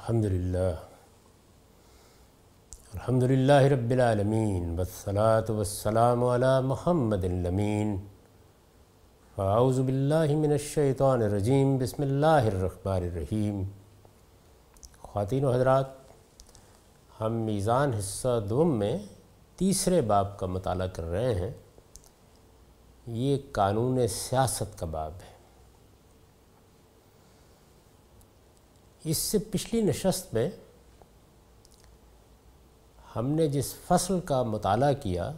الحمد للہ الحمد للہ رب العالمین، والصلاة والسلام علی محمد الامین۔ فاعوذ باللہ من الشیطان الرجیم، بسم اللہ الرحمن الرحیم۔ خواتین و حضرات، ہم میزان حصہ دوم میں تیسرے باب کا مطالعہ کر رہے ہیں۔ یہ قانون سیاست کا باب ہے۔ اس سے پچھلی نشست میں ہم نے جس فصل کا مطالعہ کیا،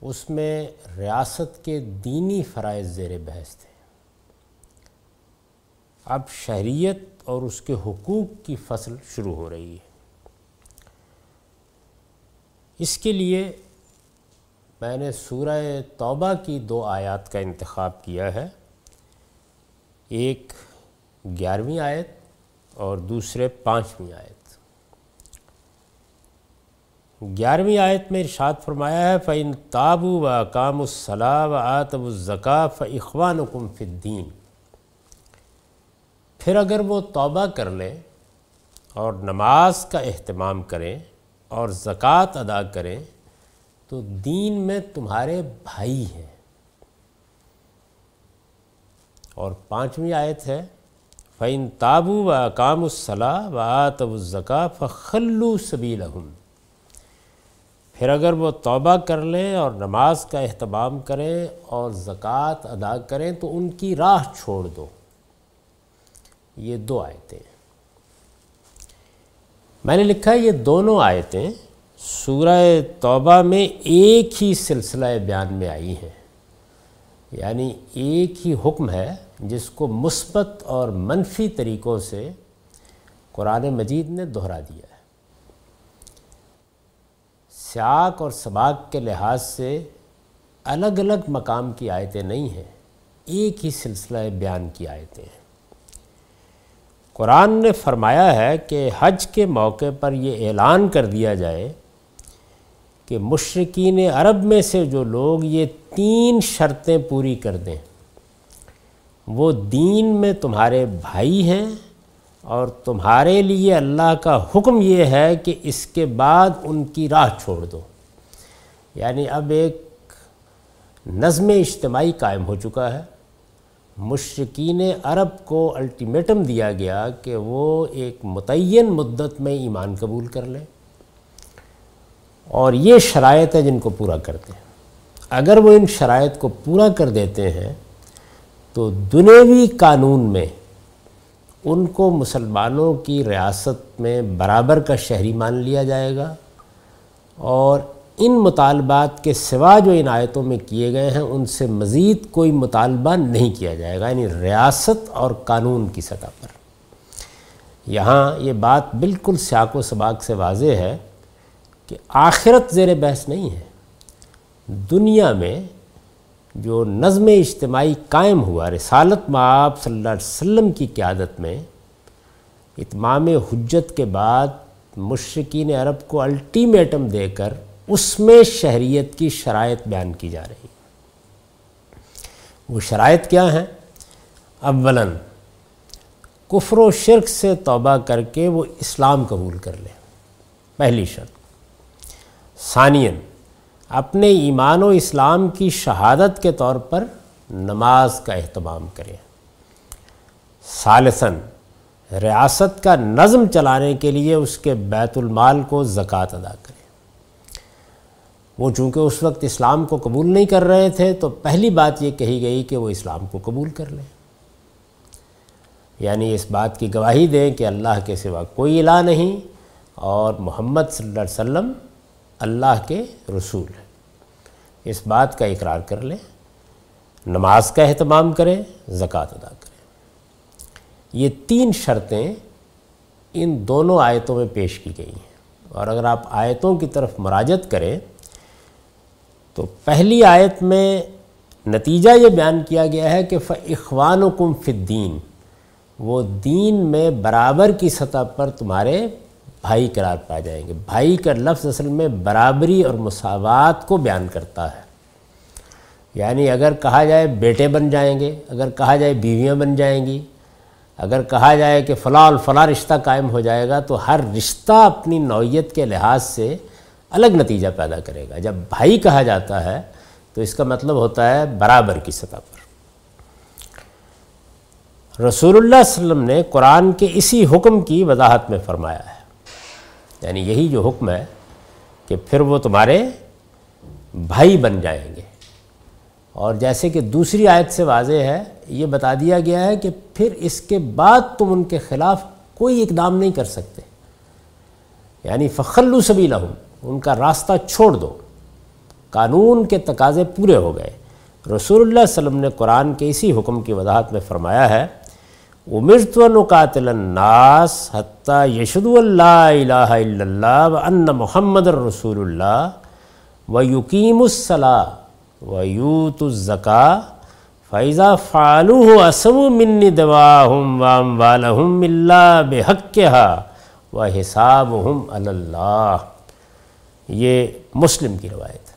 اس میں ریاست کے دینی فرائض زیر بحث تھے۔ اب شہریت اور اس کے حقوق کی فصل شروع ہو رہی ہے۔ اس کے لیے میں نے سورہ توبہ کی دو آیات کا انتخاب کیا ہے۔ ایک گیارہویں آیت اور دوسرے پانچویں آیت۔ گیارہویں آیت میں ارشاد فرمایا ہے فعن تابو و اقام الصلاح و آتب الزکا فقوان کم فدین پھر اگر وہ توبہ کر لیں اور نماز کا اہتمام کریں اور زکوٰۃ ادا کریں، تو دین میں تمہارے بھائی ہیں۔ اور پانچویں آیت ہے فعن تابو و اقام الصلاح و آتب الزکا فخلو سبیل پھر اگر وہ توبہ کر لیں اور نماز کا اہتمام کریں اور زکوٰۃ ادا کریں تو ان کی راہ چھوڑ دو۔ یہ دو آیتیں میں نے لکھا یہ دونوں آیتیں سورہ توبہ میں ایک ہی سلسلہ بیان میں آئی ہیں۔ یعنی ایک ہی حکم ہے۔ جس کو مثبت اور منفی طریقوں سے قرآن مجید نے دہرا دیا ہے۔ سیاق اور سباق کے لحاظ سے الگ الگ مقام کی آیتیں نہیں ہیں، ایک ہی سلسلہ بیان کی آیتیں ہیں۔ قرآن نے فرمایا ہے کہ حج کے موقع پر یہ اعلان کر دیا جائے کہ مشرقین عرب میں سے جو لوگ یہ تین شرطیں پوری کر دیں۔ وہ دین میں تمہارے بھائی ہیں اور تمہارے لیے اللہ کا حکم یہ ہے کہ اس کے بعد ان کی راہ چھوڑ دو۔ یعنی اب ایک نظم اجتماعی قائم ہو چکا ہے۔ مشرقین عرب کو الٹیمیٹم دیا گیا کہ وہ ایک متعین مدت میں ایمان قبول کر لیں۔ اور یہ شرائط ہے جن کو پورا کرتے ہیں۔ اگر وہ ان شرائط کو پورا کر دیتے ہیں تو دنیوی قانون میں ان کو مسلمانوں کی ریاست میں برابر کا شہری مان لیا جائے گا اور ان مطالبات کے سوا جو ان آیتوں میں کیے گئے ہیں، ان سے مزید کوئی مطالبہ نہیں کیا جائے گا یعنی ریاست اور قانون کی سطح پر۔ یہاں یہ بات بالکل سیاق و سباق سے واضح ہے کہ آخرت زیر بحث نہیں ہے۔ دنیا میں جو نظم اجتماعی قائم ہوا، رسالت معاب صلی اللہ علیہ وسلم کی قیادت میں، اتمام حجت کے بعد مشرقین عرب کو الٹیمیٹم دے کر اس میں شہریت کی شرائط بیان کی جا رہی وہ شرائط کیا ہیں؟ اولاً کفر و شرک سے توبہ کر کے وہ اسلام قبول کر لیں پہلی شرط۔ ثانین اپنے ایمان و اسلام کی شہادت کے طور پر نماز کا اہتمام کریں۔ ثالثاً، ریاست کا نظم چلانے کے لیے اس کے بیت المال کو زکوٰۃ ادا کریں۔ وہ چونکہ اس وقت اسلام کو قبول نہیں کر رہے تھے، تو پہلی بات یہ کہی گئی کہ وہ اسلام کو قبول کر لیں۔ یعنی اس بات کی گواہی دیں کہ اللہ کے سوا کوئی الہ نہیں اور محمد صلی اللہ علیہ وسلم اللہ کے رسول ہے اس بات کا اقرار کر لیں، نماز کا اہتمام کریں، زکوٰۃ ادا کریں۔ یہ تین شرطیں ان دونوں آیتوں میں پیش کی گئی ہیں۔ اور اگر آپ آیتوں کی طرف مراجت کریں، تو پہلی آیت میں نتیجہ یہ بیان کیا گیا ہے کہ اخوان و کم فدین وہ دین میں برابر کی سطح پر تمہارے بھائی قرار پا جائیں گے۔ بھائی کا لفظ اصل میں برابری اور مساوات کو بیان کرتا ہے۔ یعنی اگر کہا جائے بیٹے بن جائیں گے، اگر کہا جائے بیویاں بن جائیں گی، اگر کہا جائے کہ فلاں اور فلاں رشتہ قائم ہو جائے گا، تو ہر رشتہ اپنی نوعیت کے لحاظ سے الگ نتیجہ پیدا کرے گا۔ جب بھائی کہا جاتا ہے، تو اس کا مطلب ہوتا ہے برابر کی سطح پر۔ رسول اللہ صلی اللہ علیہ وسلم نے قرآن کے اسی حکم کی وضاحت میں فرمایا ہے۔ یعنی یہی جو حکم ہے کہ پھر وہ تمہارے بھائی بن جائیں گے۔ اور جیسے کہ دوسری آیت سے واضح ہے، یہ بتا دیا گیا ہے کہ پھر اس کے بعد تم ان کے خلاف کوئی اقدام نہیں کر سکتے۔ یعنی فخلو سبھی لہم ان کا راستہ چھوڑ دو۔ قانون کے تقاضے پورے ہو گئے۔ رسول اللہ علیہ وسلم نے قرآن کے اسی حکم کی وضاحت میں فرمایا ہے امرت و نقاتل الناس حتیٰ یشد اللہ الہ الا اللہ و ان محمد الرسول اللہ و یقیم الصلاح و یوت الزکا فیضا فعلو اسم من دواہم وام والہم اللہ بحق و حساب اللہ یہ مسلم کی روایت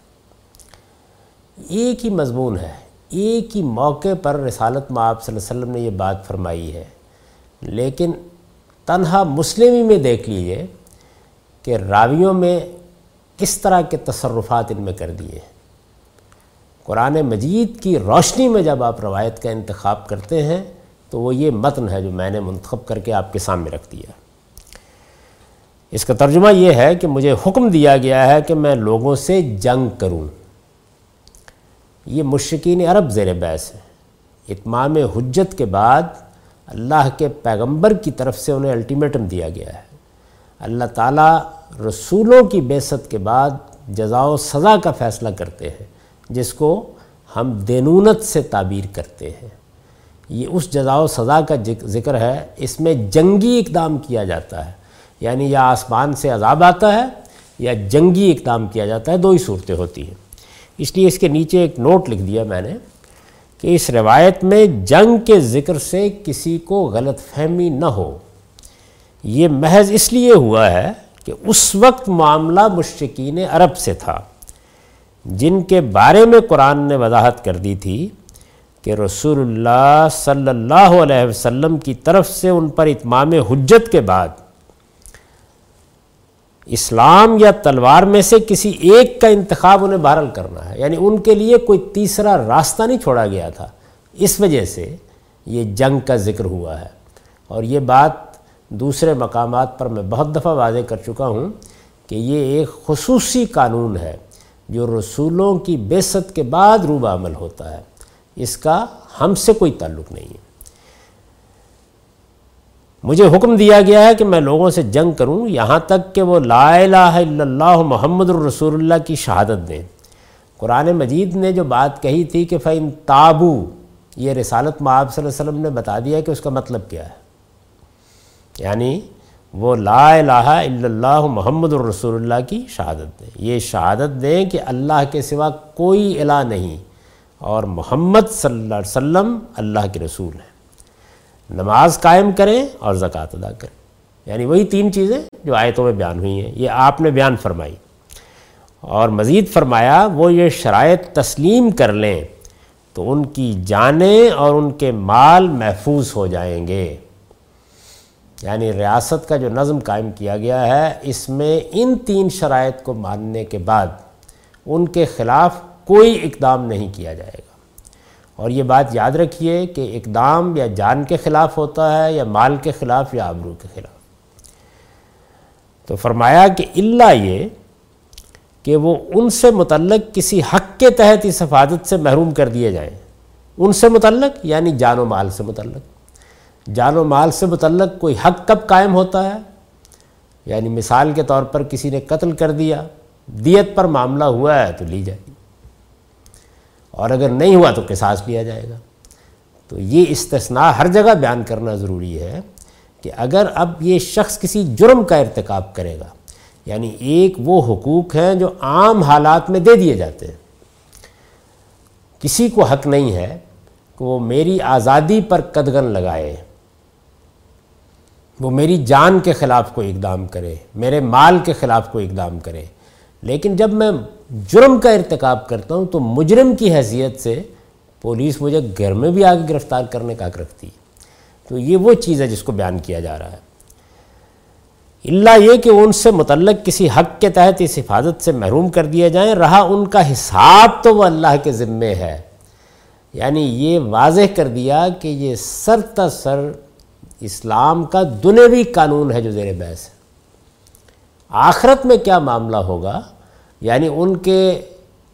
ایک ہی مضمون ہے۔ ایک ہی موقع پر رسالت میں آپ صلی اللہ علیہ وسلم نے یہ بات فرمائی ہے۔ لیکن تنہا مسلم میں دیکھ لیجیے کہ راویوں میں کس طرح کے تصرفات ان میں کر دیے۔ ہیں قرآن مجید کی روشنی میں جب آپ روایت کا انتخاب کرتے ہیں تو وہ یہ متن ہے جو میں نے منتخب کر کے آپ کے سامنے رکھ دیا۔ اس کا ترجمہ یہ ہے کہ مجھے حکم دیا گیا ہے کہ میں لوگوں سے جنگ کروں۔ یہ مشرقین عرب زیر بیس ہے۔ اتمام حجت کے بعد اللہ کے پیغمبر کی طرف سے انہیں الٹیمیٹم دیا گیا ہے۔ اللہ تعالیٰ رسولوں کی بیست کے بعد جزا و سزا کا فیصلہ کرتے ہیں، جس کو ہم دینونت سے تعبیر کرتے ہیں۔ یہ اس جزا و سزا کا ذکر ہے، اس میں جنگی اقدام کیا جاتا ہے۔ یعنی یا آسمان سے عذاب آتا ہے یا جنگی اقدام کیا جاتا ہے، دو ہی صورتیں ہوتی ہیں۔ اس لیے اس کے نیچے ایک نوٹ لکھ دیا میں نے کہ اس روایت میں جنگ کے ذکر سے کسی کو غلط فہمی نہ ہو۔ یہ محض اس لیے ہوا ہے کہ اس وقت معاملہ مشرقین عرب سے تھا، جن کے بارے میں قرآن نے وضاحت کر دی تھی کہ رسول اللہ صلی اللہ علیہ وسلم کی طرف سے ان پر اتمام حجت کے بعد اسلام یا تلوار میں سے کسی ایک کا انتخاب انہیں بہرحال کرنا ہے۔ یعنی ان کے لیے کوئی تیسرا راستہ نہیں چھوڑا گیا تھا۔ اس وجہ سے یہ جنگ کا ذکر ہوا ہے۔ اور یہ بات دوسرے مقامات پر میں بہت دفعہ واضح کر چکا ہوں کہ یہ ایک خصوصی قانون ہے جو رسولوں کی بیست کے بعد روب عمل ہوتا ہے۔ اس کا ہم سے کوئی تعلق نہیں ہے۔ مجھے حکم دیا گیا ہے کہ میں لوگوں سے جنگ کروں، یہاں تک کہ وہ لا الہ الا اللہ محمد الرسول اللہ کی شہادت دیں۔ قرآن مجید نے جو بات کہی تھی کہ فعین تابو یہ رسالت معاب صلی اللہ علیہ وسلم نے بتا دیا کہ اس کا مطلب کیا ہے۔ یعنی وہ لا الہ الا اللہ محمد الرسول اللہ کی شہادت دیں۔ یہ شہادت دیں کہ اللہ کے سوا کوئی الہ نہیں اور محمد صلی اللہ علیہ وسلم اللہ کے رسول ہیں۔ نماز قائم کریں اور زکوٰۃ ادا کریں۔ یعنی وہی تین چیزیں جو آیتوں میں بیان ہوئی ہیں۔ یہ آپ نے بیان فرمائی۔ اور مزید فرمایا، وہ یہ شرائط تسلیم کر لیں تو ان کی جانیں اور ان کے مال محفوظ ہو جائیں گے۔ یعنی ریاست کا جو نظم قائم کیا گیا ہے، اس میں ان تین شرائط کو ماننے کے بعد ان کے خلاف کوئی اقدام نہیں کیا جائے گا۔ اور یہ بات یاد رکھیے کہ اقدام یا جان کے خلاف ہوتا ہے یا مال کے خلاف یا آبرو کے خلاف۔ تو فرمایا کہ اللہ یہ کہ وہ ان سے متعلق کسی حق کے تحت اس حفاظت سے محروم کر دیے جائیں ان سے متعلق یعنی جان و مال سے متعلق۔ جان و مال سے متعلق کوئی حق کب قائم ہوتا ہے؟ یعنی مثال کے طور پر کسی نے قتل کر دیا، دیت پر معاملہ ہوا ہے تو لی جائے۔ اور اگر نہیں ہوا تو قصاص لیا جائے گا۔ تو یہ استثناء ہر جگہ بیان کرنا ضروری ہے کہ اگر اب یہ شخص کسی جرم کا ارتکاب کرے گا یعنی ایک وہ حقوق ہیں جو عام حالات میں دے دیے جاتے ہیں۔ کسی کو حق نہیں ہے کہ وہ میری آزادی پر قدغن لگائے، وہ میری جان کے خلاف کوئی اقدام کرے، میرے مال کے خلاف کوئی اقدام کرے۔ لیکن جب میں جرم کا ارتکاب کرتا ہوں تو مجرم کی حیثیت سے پولیس مجھے گھر میں بھی آگے گرفتار کرنے کا حق رکھتی ہے۔ تو یہ وہ چیز ہے جس کو بیان کیا جا رہا ہے۔ اللہ یہ کہ ان سے متعلق کسی حق کے تحت اس حفاظت سے محروم کر دیا جائیں رہا ان کا حساب تو وہ اللہ کے ذمے ہے۔ یعنی یہ واضح کر دیا کہ یہ سر سر اسلام کا دنیوی قانون ہے جو زیر بحث ہے۔ آخرت میں کیا معاملہ ہوگا؟ یعنی ان کے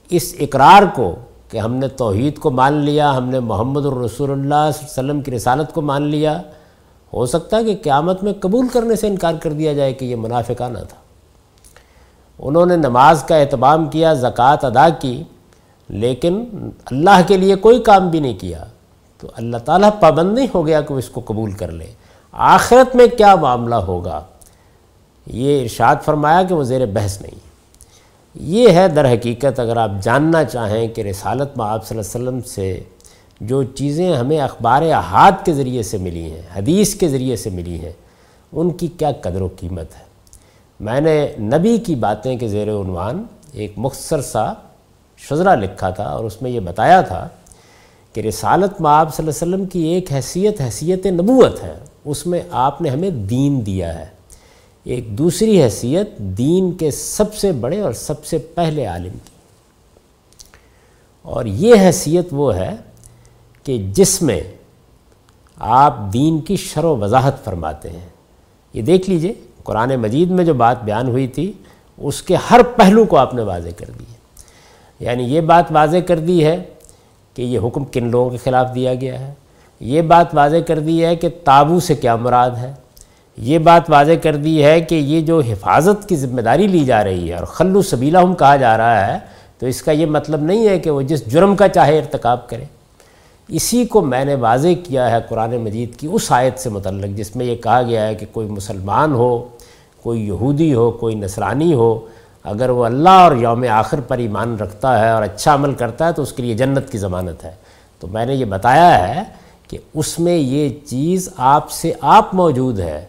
اس اقرار کو کہ ہم نے توحید کو مان لیا، ہم نے محمد الرسول اللہ صلی اللہ علیہ وسلم کی رسالت کو مان لیا، ہو سکتا ہے کہ قیامت میں قبول کرنے سے انکار کر دیا جائے کہ یہ منافقانہ تھا۔ انہوں نے نماز کا اہتمام کیا، زکوٰۃ ادا کی، لیکن اللہ کے لیے کوئی کام بھی نہیں کیا۔ تو اللہ تعالیٰ پابند نہیں ہو گیا کہ وہ اس کو قبول کر لے۔ آخرت میں کیا معاملہ ہوگا؟ یہ ارشاد فرمایا کہ وہ زیر بحث نہیں یہ ہے در حقیقت اگر آپ جاننا چاہیں کہ رسالت میں آپ صلی اللہ علیہ وسلم سے جو چیزیں ہمیں اخبار احاد کے ذریعے سے ملی ہیں، حدیث کے ذریعے سے ملی ہیں، ان کی کیا قدر و قیمت ہے؟ میں نے نبی کی باتیں کے زیر عنوان ایک مختصر سا شزرہ لکھا تھا اور اس میں یہ بتایا تھا کہ رسالت میں آپ صلی اللہ علیہ وسلم کی ایک حیثیت حیثیت نبوت ہے، اس میں آپ نے ہمیں دین دیا ہے۔ ایک دوسری حیثیت دین کے سب سے بڑے اور سب سے پہلے عالم کی۔ اور یہ حیثیت وہ ہے کہ جس میں آپ دین کی شر و وضاحت فرماتے ہیں۔ یہ دیکھ لیجیے، قرآن مجید میں جو بات بیان ہوئی تھی، اس کے ہر پہلو کو آپ نے واضح کر دی ہے۔ یعنی یہ بات واضح کر دی ہے کہ یہ حکم کن لوگوں کے خلاف دیا گیا ہے۔ یہ بات واضح کر دی ہے کہ تابو سے کیا مراد ہے۔ یہ بات واضح کر دی ہے کہ یہ جو حفاظت کی ذمہ داری لی جا رہی ہے اور خلو سبیلہ ہم کہا جا رہا ہے، تو اس کا یہ مطلب نہیں ہے کہ وہ جس جرم کا چاہے ارتکاب کرے۔ اسی کو میں نے واضح کیا ہے قرآن مجید کی اس آیت سے متعلق، جس میں یہ کہا گیا ہے کہ کوئی مسلمان ہو، کوئی یہودی ہو، کوئی نصرانی ہو، اگر وہ اللہ اور یوم آخر پر ایمان رکھتا ہے اور اچھا عمل کرتا ہے، تو اس کے لیے جنت کی ضمانت ہے۔ تو میں نے یہ بتایا ہے کہ اس میں یہ چیز آپ سے آپ موجود ہے۔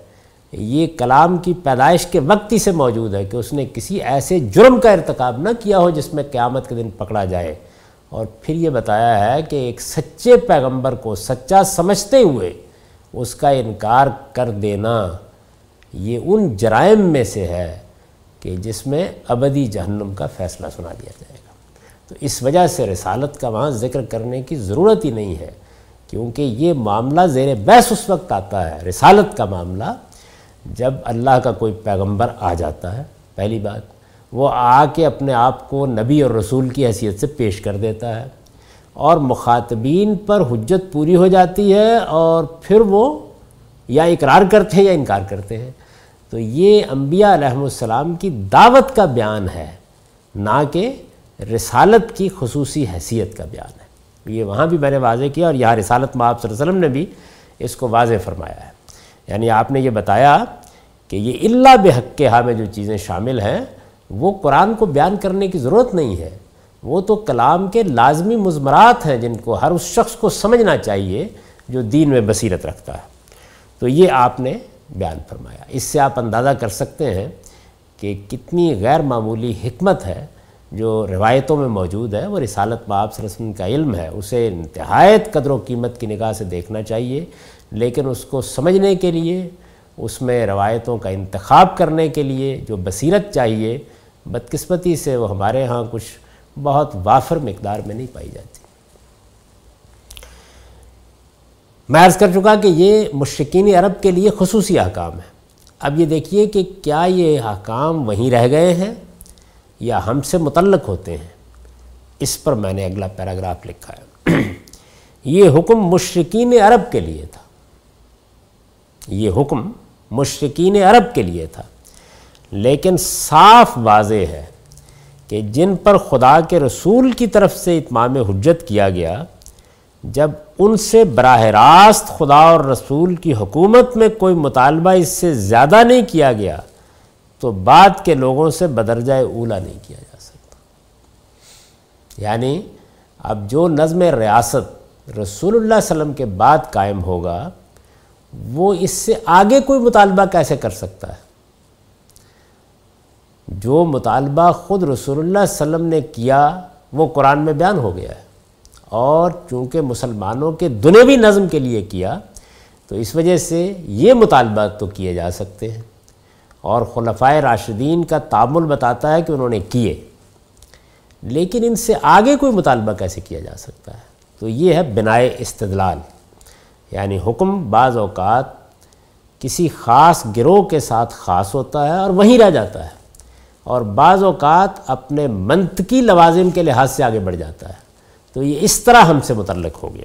یہ کلام کی پیدائش کے وقت ہی سے موجود ہے کہ اس نے کسی ایسے جرم کا ارتکاب نہ کیا ہو جس میں قیامت کے دن پکڑا جائے۔ اور پھر یہ بتایا ہے کہ ایک سچے پیغمبر کو سچا سمجھتے ہوئے اس کا انکار کر دینا یہ ان جرائم میں سے ہے کہ جس میں ابدی جہنم کا فیصلہ سنا دیا جائے گا۔ تو اس وجہ سے رسالت کا وہاں ذکر کرنے کی ضرورت ہی نہیں ہے، کیونکہ یہ معاملہ زیر بیس اس وقت آتا ہے، رسالت کا معاملہ جب اللہ کا کوئی پیغمبر آ جاتا ہے، پہلی بات، وہ آ کے اپنے آپ کو نبی اور رسول کی حیثیت سے پیش کر دیتا ہے اور مخاطبین پر حجت پوری ہو جاتی ہے اور پھر وہ یا اقرار کرتے ہیں یا انکار کرتے ہیں۔ تو یہ انبیاء علیہ السلام کی دعوت کا بیان ہے، نہ کہ رسالت کی خصوصی حیثیت کا بیان ہے۔ یہ وہاں بھی میں نے واضح کیا اور یہاں رسالت میں آپ صلی اللہ علیہ وسلم نے بھی اس کو واضح فرمایا ہے۔ یعنی آپ نے یہ بتایا کہ یہ اللہ بحق کے ہاں میں جو چیزیں شامل ہیں، وہ قرآن کو بیان کرنے کی ضرورت نہیں ہے۔ وہ تو کلام کے لازمی مضمرات ہیں جن کو ہر اس شخص کو سمجھنا چاہیے جو دین میں بصیرت رکھتا ہے۔ تو یہ آپ نے بیان فرمایا۔ اس سے آپ اندازہ کر سکتے ہیں کہ کتنی غیر معمولی حکمت ہے جو روایتوں میں موجود ہے وہ رسالت میں آپ وسلم کا علم ہے۔ اسے انتہایت قدر و قیمت کی نگاہ سے دیکھنا چاہیے۔ لیکن اس کو سمجھنے کے لیے، اس میں روایتوں کا انتخاب کرنے کے لیے جو بصیرت چاہیے، بدقسمتی سے وہ ہمارے ہاں کچھ بہت وافر مقدار میں نہیں پائی جاتی۔ میں عرض کر چکا کہ یہ مشرقین عرب کے لیے خصوصی احکام ہے اب یہ دیکھیے کہ کیا یہ احکام وہیں رہ گئے ہیں یا ہم سے متعلق ہوتے ہیں۔ اس پر میں نے اگلا پیراگراف لکھا ہے۔ یہ حکم مشرقین عرب کے لیے تھا۔ یہ حکم مشرقین عرب کے لیے تھا۔ لیکن صاف واضح ہے کہ جن پر خدا کے رسول کی طرف سے اتمام حجت کیا گیا، جب ان سے براہ راست خدا اور رسول کی حکومت میں کوئی مطالبہ اس سے زیادہ نہیں کیا گیا، تو بعد کے لوگوں سے بدرجہ اولا نہیں کیا جا سکتا۔ یعنی اب جو نظم ریاست رسول اللہ علیہ وسلم کے بعد قائم ہوگا وہ اس سے آگے کوئی مطالبہ کیسے کر سکتا ہے؟ جو مطالبہ خود رسول اللہ علیہ وسلم نے کیا، وہ قرآن میں بیان ہو گیا ہے۔ اور چونکہ مسلمانوں کے دنیوی نظم کے لیے کیا، تو اس وجہ سے یہ مطالبات تو کیے جا سکتے ہیں۔ اور خلفۂ راشدین کا تعمل بتاتا ہے کہ انہوں نے کیے۔ لیکن ان سے آگے کوئی مطالبہ کیسے کیا جا سکتا ہے؟ تو یہ ہے بنائے استدلال۔ یعنی حکم بعض اوقات کسی خاص گروہ کے ساتھ خاص ہوتا ہے اور وہیں رہ جاتا ہے اور بعض اوقات اپنے منطقی لوازم کے لحاظ سے آگے بڑھ جاتا ہے۔ تو یہ اس طرح ہم سے متعلق ہو گیا۔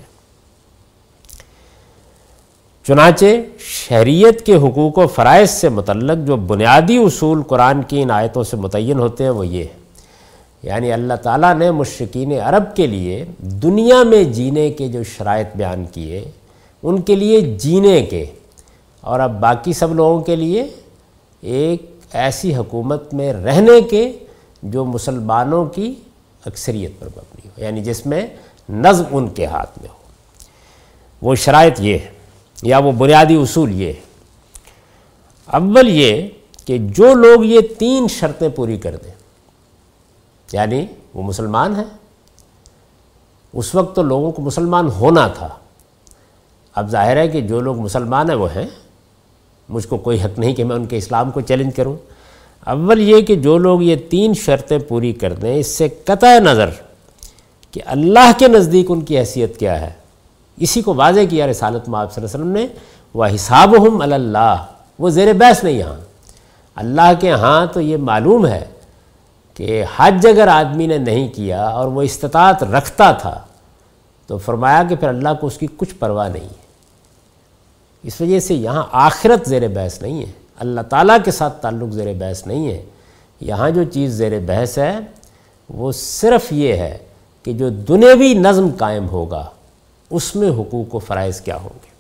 چنانچہ شہریت کے حقوق و فرائض سے متعلق جو بنیادی اصول قرآن کی ان آیتوں سے متعین ہوتے ہیں وہ یہ ہے یعنی اللہ تعالیٰ نے مشرقین عرب کے لیے دنیا میں جینے کے جو شرائط بیان کیے ان کے لیے جینے کے۔ اور اب باقی سب لوگوں کے لیے ایک ایسی حکومت میں رہنے کے جو مسلمانوں کی اکثریت پر مبنی ہو یعنی جس میں نظم ان کے ہاتھ میں ہو۔ وہ شرائط یہ ہے یا وہ بنیادی اصول یہ ہے اول یہ کہ جو لوگ یہ تین شرطیں پوری کر دیں یعنی وہ مسلمان ہیں۔ اس وقت تو لوگوں کو مسلمان ہونا تھا۔ اب ظاہر ہے کہ جو لوگ مسلمان ہیں وہ ہیں۔ مجھ کو کوئی حق نہیں کہ میں ان کے اسلام کو چیلنج کروں۔ اول یہ کہ جو لوگ یہ تین شرطیں پوری کر دیں، اس سے قطع نظر کہ اللہ کے نزدیک ان کی حیثیت کیا ہے۔ اسی کو واضح کیا رسالت مآب صلی اللہ علیہ وسلم نے وہ حساب ہم اللہ وہ زیر بحث نہیں یہاں۔ اللہ کے ہاں تو یہ معلوم ہے کہ حج اگر آدمی نے نہیں کیا اور وہ استطاعت رکھتا تھا، تو فرمایا کہ پھر اللہ کو اس کی کچھ پرواہ نہیں۔ ہے اس وجہ سے یہاں آخرت زیر بحث نہیں ہے، اللہ تعالیٰ کے ساتھ تعلق زیر بحث نہیں ہے۔ یہاں جو چیز زیر بحث ہے، وہ صرف یہ ہے کہ جو دنیوی نظم قائم ہوگا، اس میں حقوق و فرائض کیا ہوں گے۔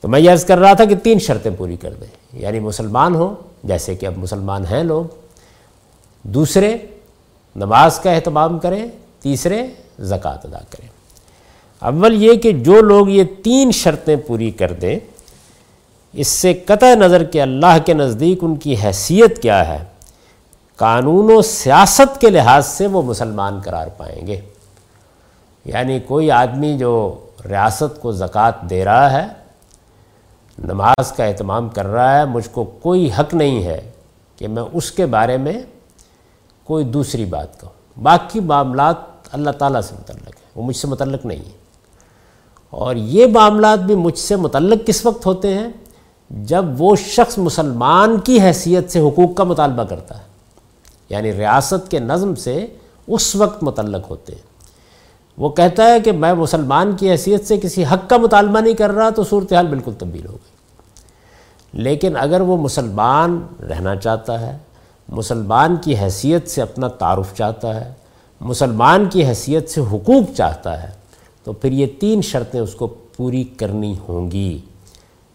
تو میں یہ عرض کر رہا تھا کہ تین شرطیں پوری کر دیں۔ یعنی مسلمان ہوں، جیسے کہ اب مسلمان ہیں لوگ۔ دوسرے، نماز کا اہتمام کریں، تیسرے، زکوٰۃ ادا کریں۔ اول یہ کہ جو لوگ یہ تین شرطیں پوری کر دیں، اس سے قطع نظر کہ اللہ کے نزدیک ان کی حیثیت کیا ہے، قانون و سیاست کے لحاظ سے وہ مسلمان قرار پائیں گے۔ یعنی کوئی آدمی جو ریاست کو زکوٰۃ دے رہا ہے، نماز کا اہتمام کر رہا ہے، مجھ کو کوئی حق نہیں ہے کہ میں اس کے بارے میں کوئی دوسری بات کہوں۔ باقی معاملات اللہ تعالیٰ سے متعلق ہے وہ مجھ سے متعلق نہیں ہے اور یہ معاملات بھی مجھ سے متعلق کس وقت ہوتے ہیں؟ جب وہ شخص مسلمان کی حیثیت سے حقوق کا مطالبہ کرتا ہے یعنی ریاست کے نظم سے اس وقت متعلق ہوتے ہیں۔ وہ کہتا ہے کہ میں مسلمان کی حیثیت سے کسی حق کا مطالبہ نہیں کر رہا تو صورتحال بالکل تبدیل ہو گئی۔ لیکن اگر وہ مسلمان رہنا چاہتا ہے، مسلمان کی حیثیت سے اپنا تعارف چاہتا ہے، مسلمان کی حیثیت سے حقوق چاہتا ہے تو پھر یہ تین شرطیں اس کو پوری کرنی ہوں گی۔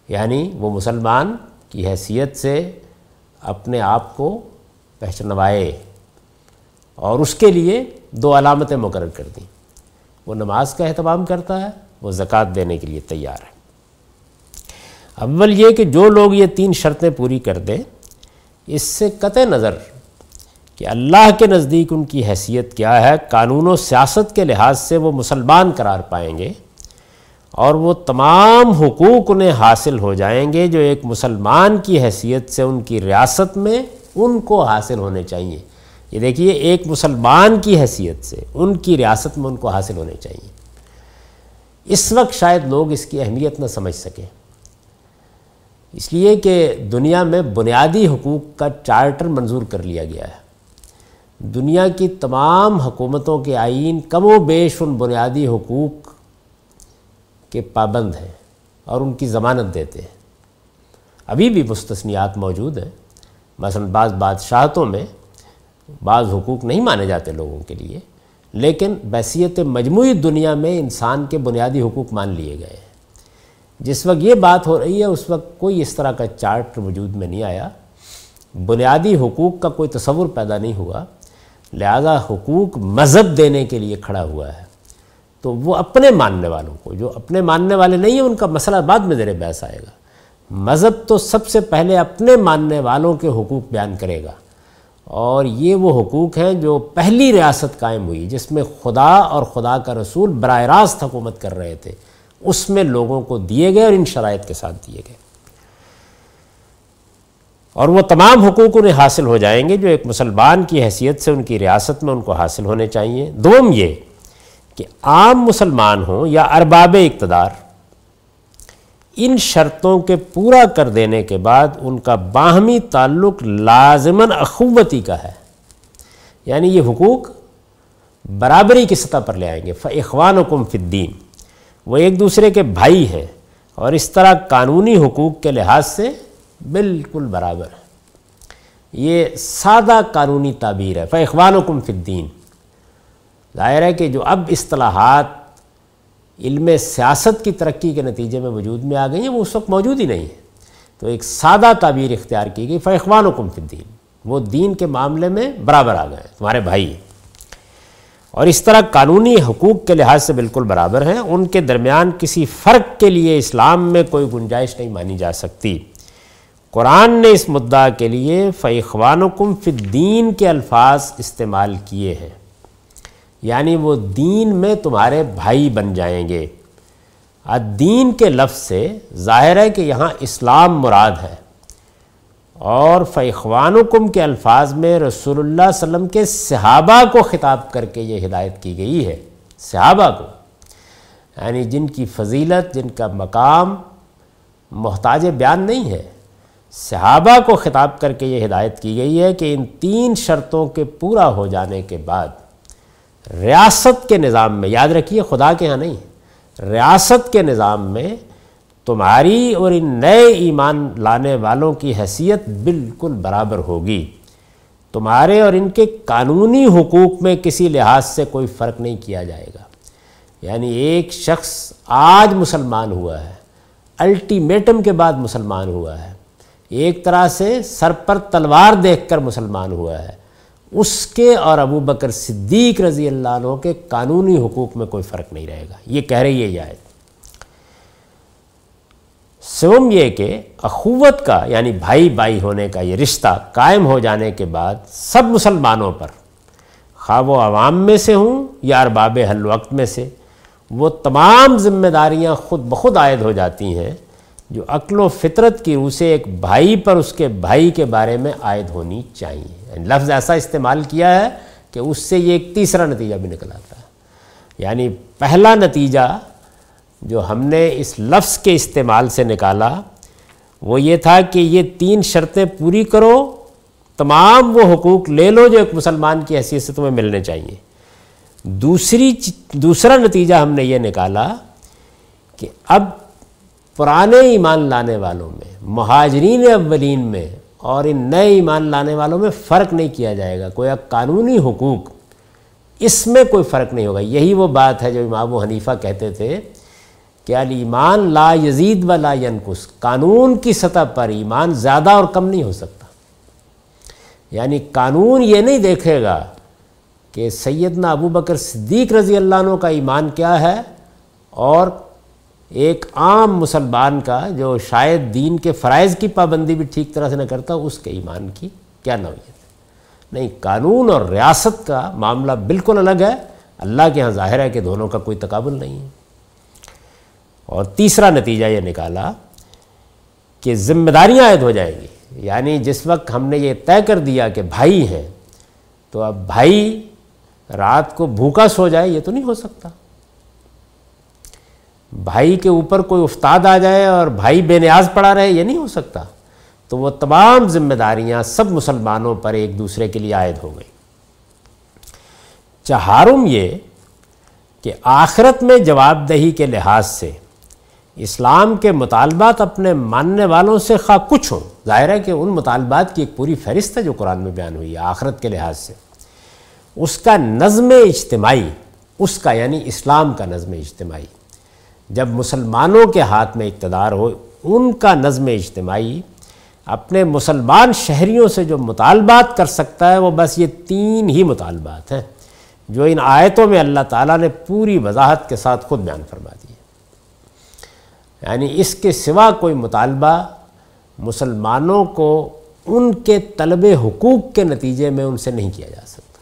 یعنی وہ مسلمان کی حیثیت سے اپنے آپ کو پہچنوائے اور اس کے لیے دو علامتیں مقرر کر دیں۔ وہ نماز کا اہتمام کرتا ہے، وہ زکوٰۃ دینے کے لیے تیار ہے۔ اول یہ کہ جو لوگ یہ تین شرطیں پوری کر دیں، اس سے قطع نظر کہ اللہ کے نزدیک ان کی حیثیت کیا ہے، قانون و سیاست کے لحاظ سے وہ مسلمان قرار پائیں گے اور وہ تمام حقوق انہیں حاصل ہو جائیں گے جو ایک مسلمان کی حیثیت سے ان کی ریاست میں ان کو حاصل ہونے چاہیے۔ یہ دیکھیے، ایک مسلمان کی حیثیت سے ان کی ریاست میں ان کو حاصل ہونے چاہیے۔ اس وقت شاید لوگ اس کی اہمیت نہ سمجھ سکیں۔ اس لیے کہ دنیا میں بنیادی حقوق کا چارٹر منظور کر لیا گیا ہے۔ دنیا کی تمام حکومتوں کے آئین کم و بیش ان بنیادی حقوق کے پابند ہیں اور ان کی ضمانت دیتے ہیں۔ ابھی بھی مستثنیات موجود ہیں۔ مثلا بعض بادشاہتوں میں بعض حقوق نہیں مانے جاتے لوگوں کے لیے، لیکن بحثیت مجموعی دنیا میں انسان کے بنیادی حقوق مان لیے گئے ہیں۔ جس وقت یہ بات ہو رہی ہے، اس وقت کوئی اس طرح کا چارٹ وجود میں نہیں آیا۔ بنیادی حقوق کا کوئی تصور پیدا نہیں ہوا۔ لہذا حقوق مذہب دینے کے لیے کھڑا ہوا ہے۔ تو وہ اپنے ماننے والوں کو، جو اپنے ماننے والے نہیں ہیں، ان کا مسئلہ بعد میں زیر بحث آئے گا۔ مذہب تو سب سے پہلے اپنے ماننے والوں کے حقوق بیان کرے گا۔ اور یہ وہ حقوق ہیں جو پہلی ریاست قائم ہوئی، جس میں خدا اور خدا کا رسول براہ راست حکومت کر رہے تھے۔ اس میں لوگوں کو دیے گئے اور ان شرائط کے ساتھ دیے گئے۔ اور وہ تمام حقوق انہیں حاصل ہو جائیں گے جو ایک مسلمان کی حیثیت سے ان کی ریاست میں ان کو حاصل ہونے چاہیے۔ دوم یہ کہ عام مسلمان ہوں یا ارباب اقتدار، ان شرطوں کے پورا کر دینے کے بعد ان کا باہمی تعلق لازماً اخوتی کا ہے۔ یعنی یہ حقوق برابری کی سطح پر لے آئیں گے۔ اخوان حکم فدین وہ ایک دوسرے کے بھائی ہیں اور اس طرح قانونی حقوق کے لحاظ سے بالکل برابر ہے۔ یہ سادہ قانونی تعبیر ہے۔ فیخوان حکم فدین ظاہر ہے کہ جو اب اصطلاحات علم سیاست کی ترقی کے نتیجے میں وجود میں آ گئی ہیں، وہ اس وقت موجود ہی نہیں ہے تو ایک سادہ تعبیر اختیار کی گئی فیخوان حکم فدین وہ دین کے معاملے میں برابر آ گئے تمہارے بھائی۔ اور اس طرح قانونی حقوق کے لحاظ سے بالکل برابر ہیں۔ ان کے درمیان کسی فرق کے لیے اسلام میں کوئی گنجائش نہیں مانی جا سکتی۔ قرآن نے اس مدعا کے لیے فیخوانکم فی الدین کے الفاظ استعمال کیے ہیں۔ یعنی وہ دین میں تمہارے بھائی بن جائیں گے۔ الدین کے لفظ سے ظاہر ہے کہ یہاں اسلام مراد ہے۔ اور فیخوانکم کے الفاظ میں رسول اللہ علیہ وسلم کے صحابہ کو خطاب کر کے یہ ہدایت کی گئی ہے۔ صحابہ کو۔ یعنی جن کی فضیلت، جن کا مقام محتاج بیان نہیں ہے۔ صحابہ کو خطاب کر کے یہ ہدایت کی گئی ہے کہ ان تین شرطوں کے پورا ہو جانے کے بعد ریاست کے نظام میں، یاد رکھیے خدا کے ہاں نہیں، ریاست کے نظام میں تمہاری اور ان نئے ایمان لانے والوں کی حیثیت بالکل برابر ہوگی۔ تمہارے اور ان کے قانونی حقوق میں کسی لحاظ سے کوئی فرق نہیں کیا جائے گا۔ یعنی ایک شخص آج مسلمان ہوا ہے، الٹیمیٹم کے بعد مسلمان ہوا ہے ایک طرح سے سر پر تلوار دیکھ کر مسلمان ہوا ہے۔ اس کے اور ابو بکر صدیق رضی اللہ عنہ کے قانونی حقوق میں کوئی فرق نہیں رہے گا۔ یہ کہہ رہی ہے یہ آیت۔ سوم یہ کہ اخوت کا یعنی بھائی بھائی ہونے کا یہ رشتہ قائم ہو جانے کے بعد سب مسلمانوں پر، خواہ وہ عوام میں سے ہوں یا ارباب حل وقت میں سے، وہ تمام ذمہ داریاں خود بخود عائد ہو جاتی ہیں۔ جو عقل و فطرت کی روح سے ایک بھائی پر اس کے بھائی کے بارے میں عائد ہونی چاہیے۔ یعنی لفظ ایسا استعمال کیا ہے کہ اس سے یہ ایک تیسرا نتیجہ بھی نکل آتا ہے۔ یعنی پہلا نتیجہ جو ہم نے اس لفظ کے استعمال سے نکالا، وہ یہ تھا کہ یہ تین شرطیں پوری کرو، تمام وہ حقوق لے لو جو ایک مسلمان کی حیثیت سے تمہیں ملنے چاہیے۔ دوسری دوسرا نتیجہ ہم نے یہ نکالا کہ اب پرانے ایمان لانے والوں میں، مہاجرین اولین میں اور ان نئے ایمان لانے والوں میں فرق نہیں کیا جائے گا۔ کوئی قانونی حقوق، اس میں کوئی فرق نہیں ہوگا۔ یہی وہ بات ہے جو امام و حنیفہ کہتے تھے کہ ایمان لا یزید و لا ینکس قانون کی سطح پر ایمان زیادہ اور کم نہیں ہو سکتا۔ یعنی قانون یہ نہیں دیکھے گا کہ سیدنا ابو بکر صدیق رضی اللہ عنہ کا ایمان کیا ہے اور ایک عام مسلمان کا جو شاید دین کے فرائض کی پابندی بھی ٹھیک طرح سے نہ کرتا، اس کے ایمان کی کیا نوعیت؟ ہے نہیں، قانون اور ریاست کا معاملہ بالکل الگ ہے۔ اللہ کے ہاں ظاہر ہے کہ دونوں کا کوئی تقابل نہیں ہے۔ اور تیسرا نتیجہ یہ نکالا کہ ذمہ داریاں عائد ہو جائیں گی۔ یعنی جس وقت ہم نے یہ طے کر دیا کہ بھائی ہیں، تو اب بھائی رات کو بھوکا سو جائے، یہ تو نہیں ہو سکتا۔ بھائی کے اوپر کوئی افتاد آ جائے اور بھائی بے نیاز پڑا رہے، یہ نہیں ہو سکتا۔ تو وہ تمام ذمہ داریاں سب مسلمانوں پر ایک دوسرے کے لیے عائد ہو گئی۔ چہارم یہ کہ آخرت میں جواب دہی کے لحاظ سے اسلام کے مطالبات اپنے ماننے والوں سے خواہ کچھ ہوں، ظاہر ہے کہ ان مطالبات کی ایک پوری فہرست ہے جو قرآن میں بیان ہوئی ہے آخرت کے لحاظ سے۔ اس کا نظم اجتماعی، اس کا یعنی اسلام کا نظم اجتماعی۔ جب مسلمانوں کے ہاتھ میں اقتدار ہو، ان کا نظم اجتماعی اپنے مسلمان شہریوں سے جو مطالبات کر سکتا ہے، وہ بس یہ تین ہی مطالبات ہیں جو ان آیتوں میں اللہ تعالیٰ نے پوری وضاحت کے ساتھ خود بیان فرما دی یعنی اس کے سوا کوئی مطالبہ مسلمانوں کو ان کے طلب حقوق کے نتیجے میں ان سے نہیں کیا جا سکتا۔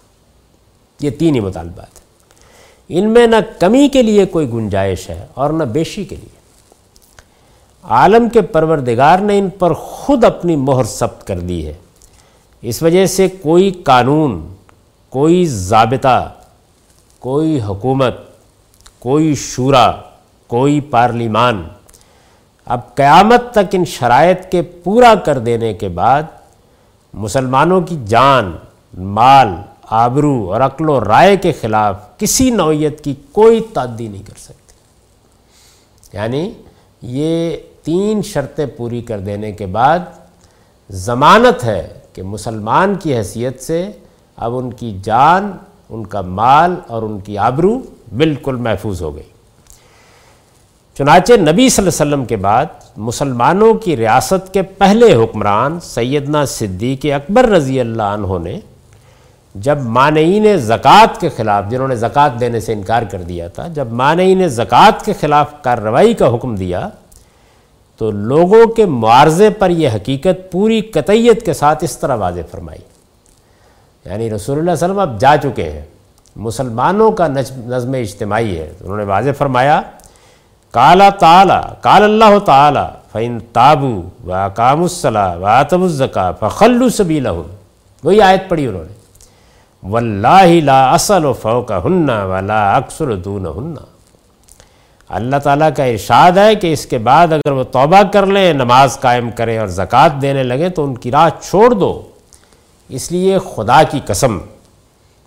یہ تین ہی مطالبات ہیں۔ ان میں نہ کمی کے لیے کوئی گنجائش ہے اور نہ بیشی کے لیے۔ عالم کے پروردگار نے ان پر خود اپنی مہر ثبت کر دی ہے۔ اس وجہ سے کوئی قانون، کوئی ضابطہ، کوئی حکومت، کوئی شورا، کوئی پارلیمان اب قیامت تک ان شرائط کے پورا کر دینے کے بعد مسلمانوں کی جان، مال آبرو اور عقل و رائے کے خلاف کسی نوعیت کی کوئی تعدی نہیں کر سکتی۔ یعنی یہ تین شرطیں پوری کر دینے کے بعد ضمانت ہے کہ مسلمان کی حیثیت سے اب ان کی جان، ان کا مال اور ان کی آبرو بالکل محفوظ ہو گئی۔ چنانچہ نبی صلی اللہ علیہ وسلم کے بعد مسلمانوں کی ریاست کے پہلے حکمران سیدنا صدیق اکبر رضی اللہ عنہ نے جب مانعین زکوٰۃ کے خلاف، جنہوں نے زکوٰۃ دینے سے انکار کر دیا تھا، جب مانعین زکوٰۃ کے خلاف کارروائی کا حکم دیا، تو لوگوں کے معارضے پر یہ حقیقت پوری قطعیت کے ساتھ اس طرح واضح فرمائی۔ یعنی رسول اللہ علیہ وسلم اب جا چکے ہیں۔ مسلمانوں کا نظم اجتماعی ہے۔ انہوں نے واضح فرمایا کالا تعالیٰ کال اللہ تعالیٰ فعن تابو و کام الصلاح و آتم الزکا فخلو سبی وہی آیت پڑھی انہوں نے۔ واللہ لا اصل و فوق ہننا ولا اکثر دون ہننا اللہ تعالیٰ کا ارشاد ہے کہ اس کے بعد اگر وہ توبہ کر لیں، نماز قائم کریں اور زکوٰۃ دینے لگیں، تو ان کی راہ چھوڑ دو۔ اس لیے خدا کی قسم،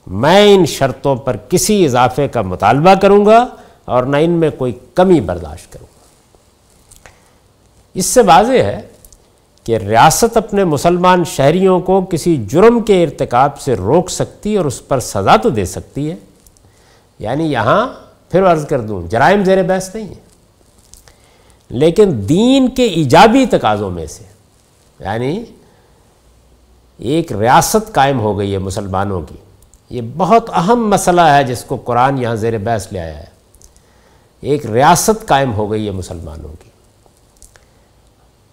میں ان شرطوں پر کسی اضافے کا مطالبہ کروں گا اور نہ ان میں کوئی کمی برداشت کروں گا۔ اس سے واضح ہے کہ ریاست اپنے مسلمان شہریوں کو کسی جرم کے ارتکاب سے روک سکتی اور اس پر سزا تو دے سکتی ہے۔ یعنی یہاں پھر عرض کر دوں، جرائم زیر بحث نہیں ہے۔ لیکن دین کے ایجابی تقاضوں میں سے یعنی ایک ریاست قائم ہو گئی ہے مسلمانوں کی۔ یہ بہت اہم مسئلہ ہے جس کو قرآن یہاں زیر بحث لے آیا ہے۔ ایک ریاست قائم ہو گئی ہے مسلمانوں کی۔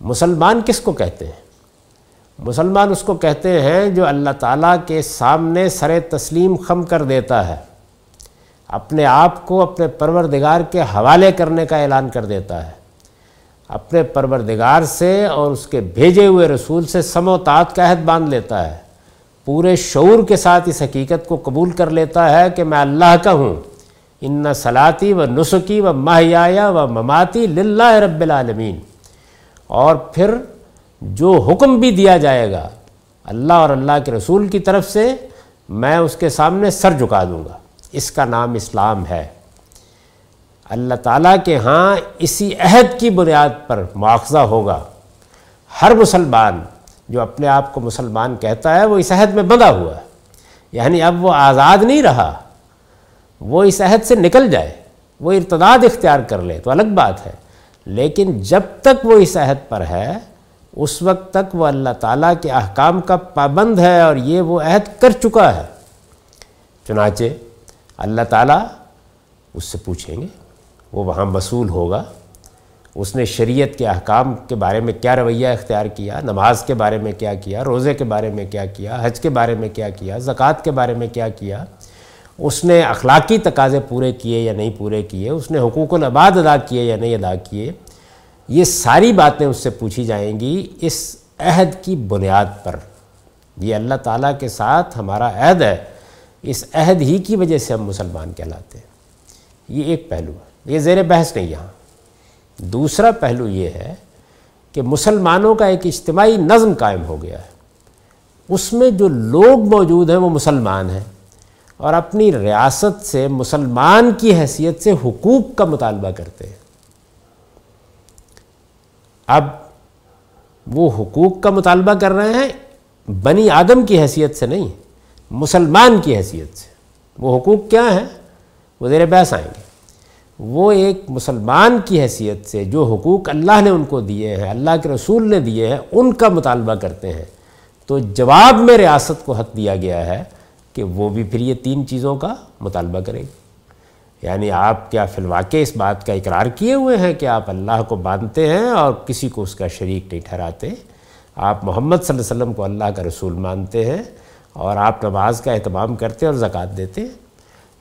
مسلمان کس کو کہتے ہیں؟ مسلمان اس کو کہتے ہیں جو اللہ تعالیٰ کے سامنے سر تسلیم خم کر دیتا ہے، اپنے آپ کو اپنے پروردگار کے حوالے کرنے کا اعلان کر دیتا ہے۔ اپنے پروردگار سے اور اس کے بھیجے ہوئے رسول سے سم و تعت کا عہد باندھ لیتا ہے۔ پورے شعور کے ساتھ اس حقیقت کو قبول کر لیتا ہے کہ میں اللہ کا ہوں۔ ان صلاطی و نسخی و ماہیا و مماتی للہ رب العالمین۔ اور پھر جو حکم بھی دیا جائے گا اللہ اور اللہ کے رسول کی طرف سے میں اس کے سامنے سر جھکا دوں گا۔ اس کا نام اسلام ہے۔ اللہ تعالیٰ کے ہاں اسی عہد کی بنیاد پر مواخذہ ہوگا۔ ہر مسلمان جو اپنے آپ کو مسلمان کہتا ہے وہ اس عہد میں بندھا ہوا ہے۔ یعنی اب وہ آزاد نہیں رہا، وہ اس عہد سے نکل جائے، وہ ارتداد اختیار کر لے۔ تو الگ بات ہے۔ لیکن جب تک وہ اس عہد پر ہے، اس وقت تک وہ اللہ تعالیٰ کے احکام کا پابند ہے اور یہ وہ عہد کر چکا ہے۔ چنانچہ اللہ تعالیٰ اس سے پوچھیں گے، وہ وہاں مسئول ہوگا۔ اس نے شریعت کے احکام کے بارے میں کیا رویہ اختیار کیا، نماز کے بارے میں کیا کیا، روزے کے بارے میں کیا کیا، حج کے بارے میں کیا کیا، زکوٰۃ کے بارے میں کیا کیا؟ اس نے اخلاقی تقاضے پورے کیے یا نہیں پورے کیے، اس نے حقوق العباد ادا کیے یا نہیں ادا کیے، یہ ساری باتیں اس سے پوچھی جائیں گی اس عہد کی بنیاد پر۔ یہ اللہ تعالیٰ کے ساتھ ہمارا عہد ہے، اس عہد ہی کی وجہ سے ہم مسلمان کہلاتے ہیں۔ یہ ایک پہلو ہے، یہ زیر بحث نہیں یہاں۔ دوسرا پہلو یہ ہے کہ مسلمانوں کا ایک اجتماعی نظم قائم ہو گیا ہے۔ اس میں جو لوگ موجود ہیں وہ مسلمان ہیں۔ اور اپنی ریاست سے مسلمان کی حیثیت سے حقوق کا مطالبہ کرتے ہیں۔ اب وہ حقوق کا مطالبہ کر رہے ہیں، بنی آدم کی حیثیت سے نہیں، مسلمان کی حیثیت سے۔ وہ حقوق کیا ہیں؟ وہ زیر بحث آئیں گے۔ وہ ایک مسلمان کی حیثیت سے جو حقوق اللہ نے ان کو دیے ہیں، اللہ کے رسول نے دیے ہیں، ان کا مطالبہ کرتے ہیں۔ تو جواب میں ریاست کو حق دیا گیا ہے کہ وہ بھی پھر یہ تین چیزوں کا مطالبہ کرے گی یعنی آپ کیا فی الواقع اس بات کا اقرار کیے ہوئے ہیں کہ آپ اللہ کو باندھتے ہیں اور کسی کو اس کا شریک نہیں ٹھہراتے؟ آپ محمد صلی اللہ علیہ وسلم کو اللہ کا رسول مانتے ہیں اور آپ نماز کا اہتمام کرتے اور زکوٰۃ دیتے؟ ہیں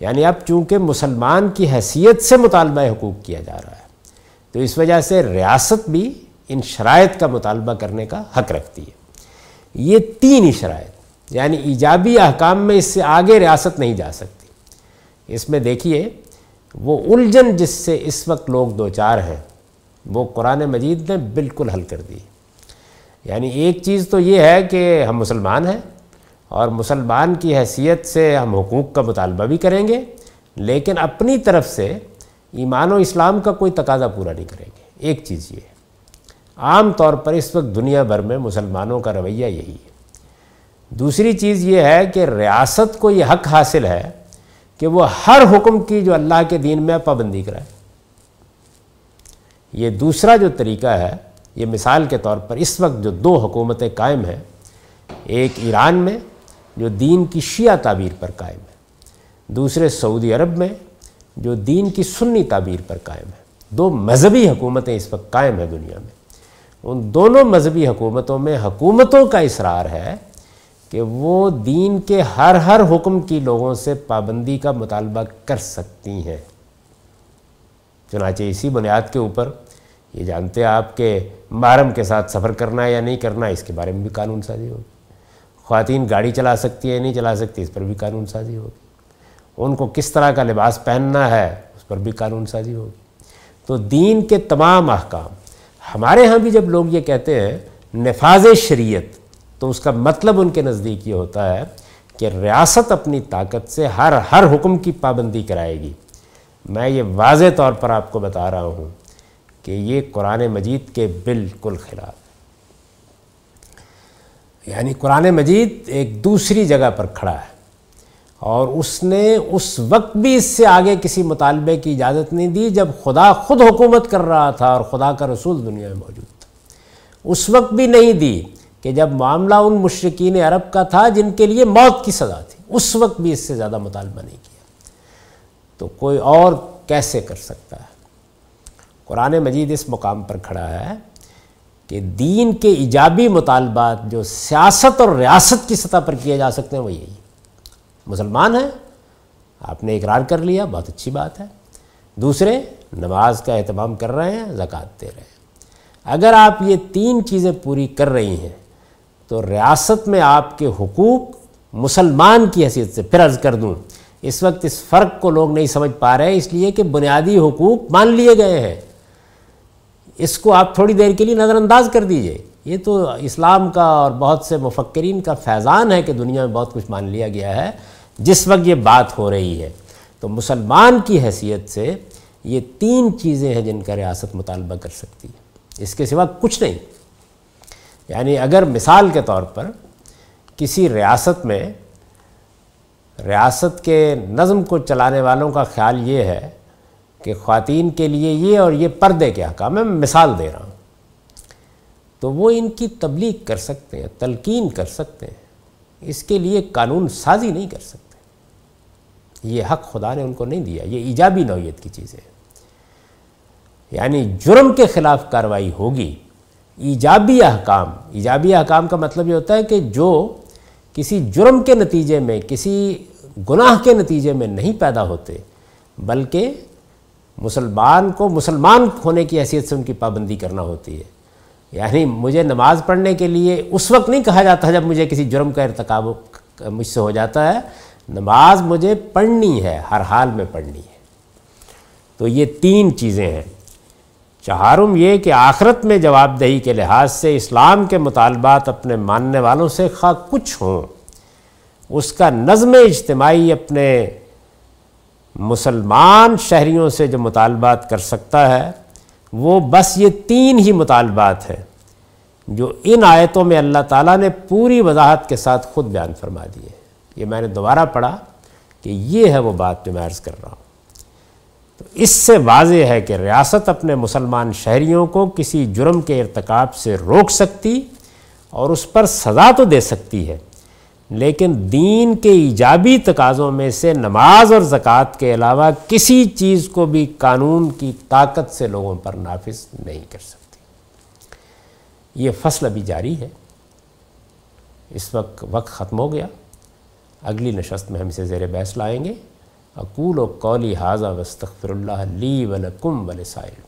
یعنی اب چونکہ مسلمان کی حیثیت سے مطالبہ حقوق کیا جا رہا ہے، تو اس وجہ سے ریاست بھی ان شرائط کا مطالبہ کرنے کا حق رکھتی ہے۔ یہ تین ہی شرائط یعنی ایجابی احکام میں اس سے آگے ریاست نہیں جا سکتی۔ اس میں دیکھیے، وہ الجھن جس سے اس وقت لوگ دو چار ہیں، وہ قرآن مجید نے بالکل حل کر دی۔ یعنی ایک چیز تو یہ ہے کہ ہم مسلمان ہیں اور مسلمان کی حیثیت سے ہم حقوق کا مطالبہ بھی کریں گے، لیکن اپنی طرف سے ایمان و اسلام کا کوئی تقاضا پورا نہیں کریں گے۔ ایک چیز یہ ہے، عام طور پر اس وقت دنیا بھر میں مسلمانوں کا رویہ یہی ہے۔ دوسری چیز یہ ہے کہ ریاست کو یہ حق حاصل ہے کہ وہ ہر حکم کی جو اللہ کے دین میں پابندی کرائے یہ دوسرا جو طریقہ ہے، یہ مثال کے طور پر اس وقت جو دو حکومتیں قائم ہیں، ایک ایران میں جو دین کی شیعہ تعبیر پر قائم ہے، دوسرے سعودی عرب میں جو دین کی سنی تعبیر پر قائم ہے۔ دو مذہبی حکومتیں اس وقت قائم ہیں دنیا میں۔ ان دونوں مذہبی حکومتوں میں حکومتوں کا اصرار ہے کہ وہ دین کے ہر ہر حکم کی لوگوں سے پابندی کا مطالبہ کر سکتی ہیں۔ چنانچہ اسی بنیاد کے اوپر یہ جانتے ہیں آپ کہ محرم کے ساتھ سفر کرنا یا نہیں کرنا، اس کے بارے میں بھی قانون سازی ہوگی۔ خواتین گاڑی چلا سکتی ہے نہیں چلا سکتی، اس پر بھی قانون سازی ہوگی۔ ان کو کس طرح کا لباس پہننا ہے، اس پر بھی قانون سازی ہوگی۔ تو دین کے تمام احکام، ہمارے ہاں بھی جب لوگ یہ کہتے ہیں نفاذ شریعت تو اس کا مطلب ان کے نزدیک یہ ہوتا ہے کہ ریاست اپنی طاقت سے ہر ہر حکم کی پابندی کرائے گی۔ میں یہ واضح طور پر آپ کو بتا رہا ہوں کہ یہ قرآن مجید کے بالکل خلاف۔ یعنی قرآن مجید ایک دوسری جگہ پر کھڑا ہے اور اس نے اس وقت بھی اس سے آگے کسی مطالبے کی اجازت نہیں دی جب خدا خود حکومت کر رہا تھا اور خدا کا رسول دنیا میں موجود تھا۔ اس وقت بھی نہیں دی۔ کہ جب معاملہ ان مشرقین عرب کا تھا جن کے لیے موت کی سزا تھی، اس وقت بھی اس سے زیادہ مطالبہ نہیں کیا۔ تو کوئی اور کیسے کر سکتا ہے؟ قرآن مجید اس مقام پر کھڑا ہے کہ دین کے ایجابی مطالبات جو سیاست اور ریاست کی سطح پر کیے جا سکتے ہیں، وہ یہی مسلمان ہیں، آپ نے اقرار کر لیا، بہت اچھی بات ہے۔ دوسرے، نماز کا اہتمام کر رہے ہیں، زکوٰۃ دے رہے ہیں۔ اگر آپ یہ تین چیزیں پوری کر رہی ہیں تو ریاست میں آپ کے حقوق مسلمان کی حیثیت سے پھر عرض کر دوں۔ اس وقت اس فرق کو لوگ نہیں سمجھ پا رہے، اس لیے کہ بنیادی حقوق مان لیے گئے ہیں۔ اس کو آپ تھوڑی دیر کے لیے نظر انداز کر دیجیے۔ یہ تو اسلام کا اور بہت سے مفکرین کا فیضان ہے کہ دنیا میں بہت کچھ مان لیا گیا ہے۔ جس وقت یہ بات ہو رہی ہے، تو مسلمان کی حیثیت سے یہ تین چیزیں ہیں جن کا ریاست مطالبہ کر سکتی ہے۔ اس کے سوا کچھ نہیں۔ یعنی اگر مثال کے طور پر کسی ریاست میں ریاست کے نظم کو چلانے والوں کا خیال یہ ہے کہ خواتین کے لیے یہ اور یہ پردے کے حکام میں مثال دے رہا ہوں۔ تو وہ ان کی تبلیغ کر سکتے ہیں، تلقین کر سکتے ہیں۔ اس کے لیے قانون سازی نہیں کر سکتے۔ یہ حق خدا نے ان کو نہیں دیا، یہ ایجابی نوعیت کی چیزیں یعنی جرم کے خلاف کارروائی ہوگی ایجابی احکام ایجابی احکام کا مطلب یہ ہوتا ہے کہ جو کسی جرم کے نتیجے میں، کسی گناہ کے نتیجے میں نہیں پیدا ہوتے، بلکہ مسلمان کو، مسلمان ہونے کی حیثیت سے ان کی پابندی کرنا ہوتی ہے۔ یعنی مجھے نماز پڑھنے کے لیے اس وقت نہیں کہا جاتا جب مجھے کسی جرم کا ارتکاب مجھ سے ہو جاتا ہے۔ نماز مجھے پڑھنی ہے، ہر حال میں پڑھنی ہے۔ تو یہ تین چیزیں ہیں۔ چہارم یہ کہ آخرت میں جواب دہی کے لحاظ سے اسلام کے مطالبات اپنے ماننے والوں سے خواہ کچھ ہوں، اس کا نظم اجتماعی اپنے مسلمان شہریوں سے جو مطالبات کر سکتا ہے، وہ بس یہ تین ہی مطالبات ہیں جو ان آیتوں میں اللہ تعالیٰ نے پوری وضاحت کے ساتھ خود بیان فرما دیے۔ یہ میں نے دوبارہ پڑھا کہ یہ ہے وہ بات جو میں عرض کر رہا ہوں۔ تو اس سے واضح ہے کہ ریاست اپنے مسلمان شہریوں کو کسی جرم کے ارتکاب سے روک سکتی اور اس پر سزا تو دے سکتی ہے، لیکن دین کے ایجابی تقاضوں میں سے نماز اور زکوٰۃ کے علاوہ کسی چیز کو بھی قانون کی طاقت سے لوگوں پر نافذ نہیں کر سکتی۔ یہ فصل ابھی جاری ہے۔ اس وقت وقت ختم ہو گیا۔ اگلی نشست میں ہم اسے زیر بحث لائیں گے۔ اقول و قولی حاضہ وسطر اللہ لی ولکم ولسائل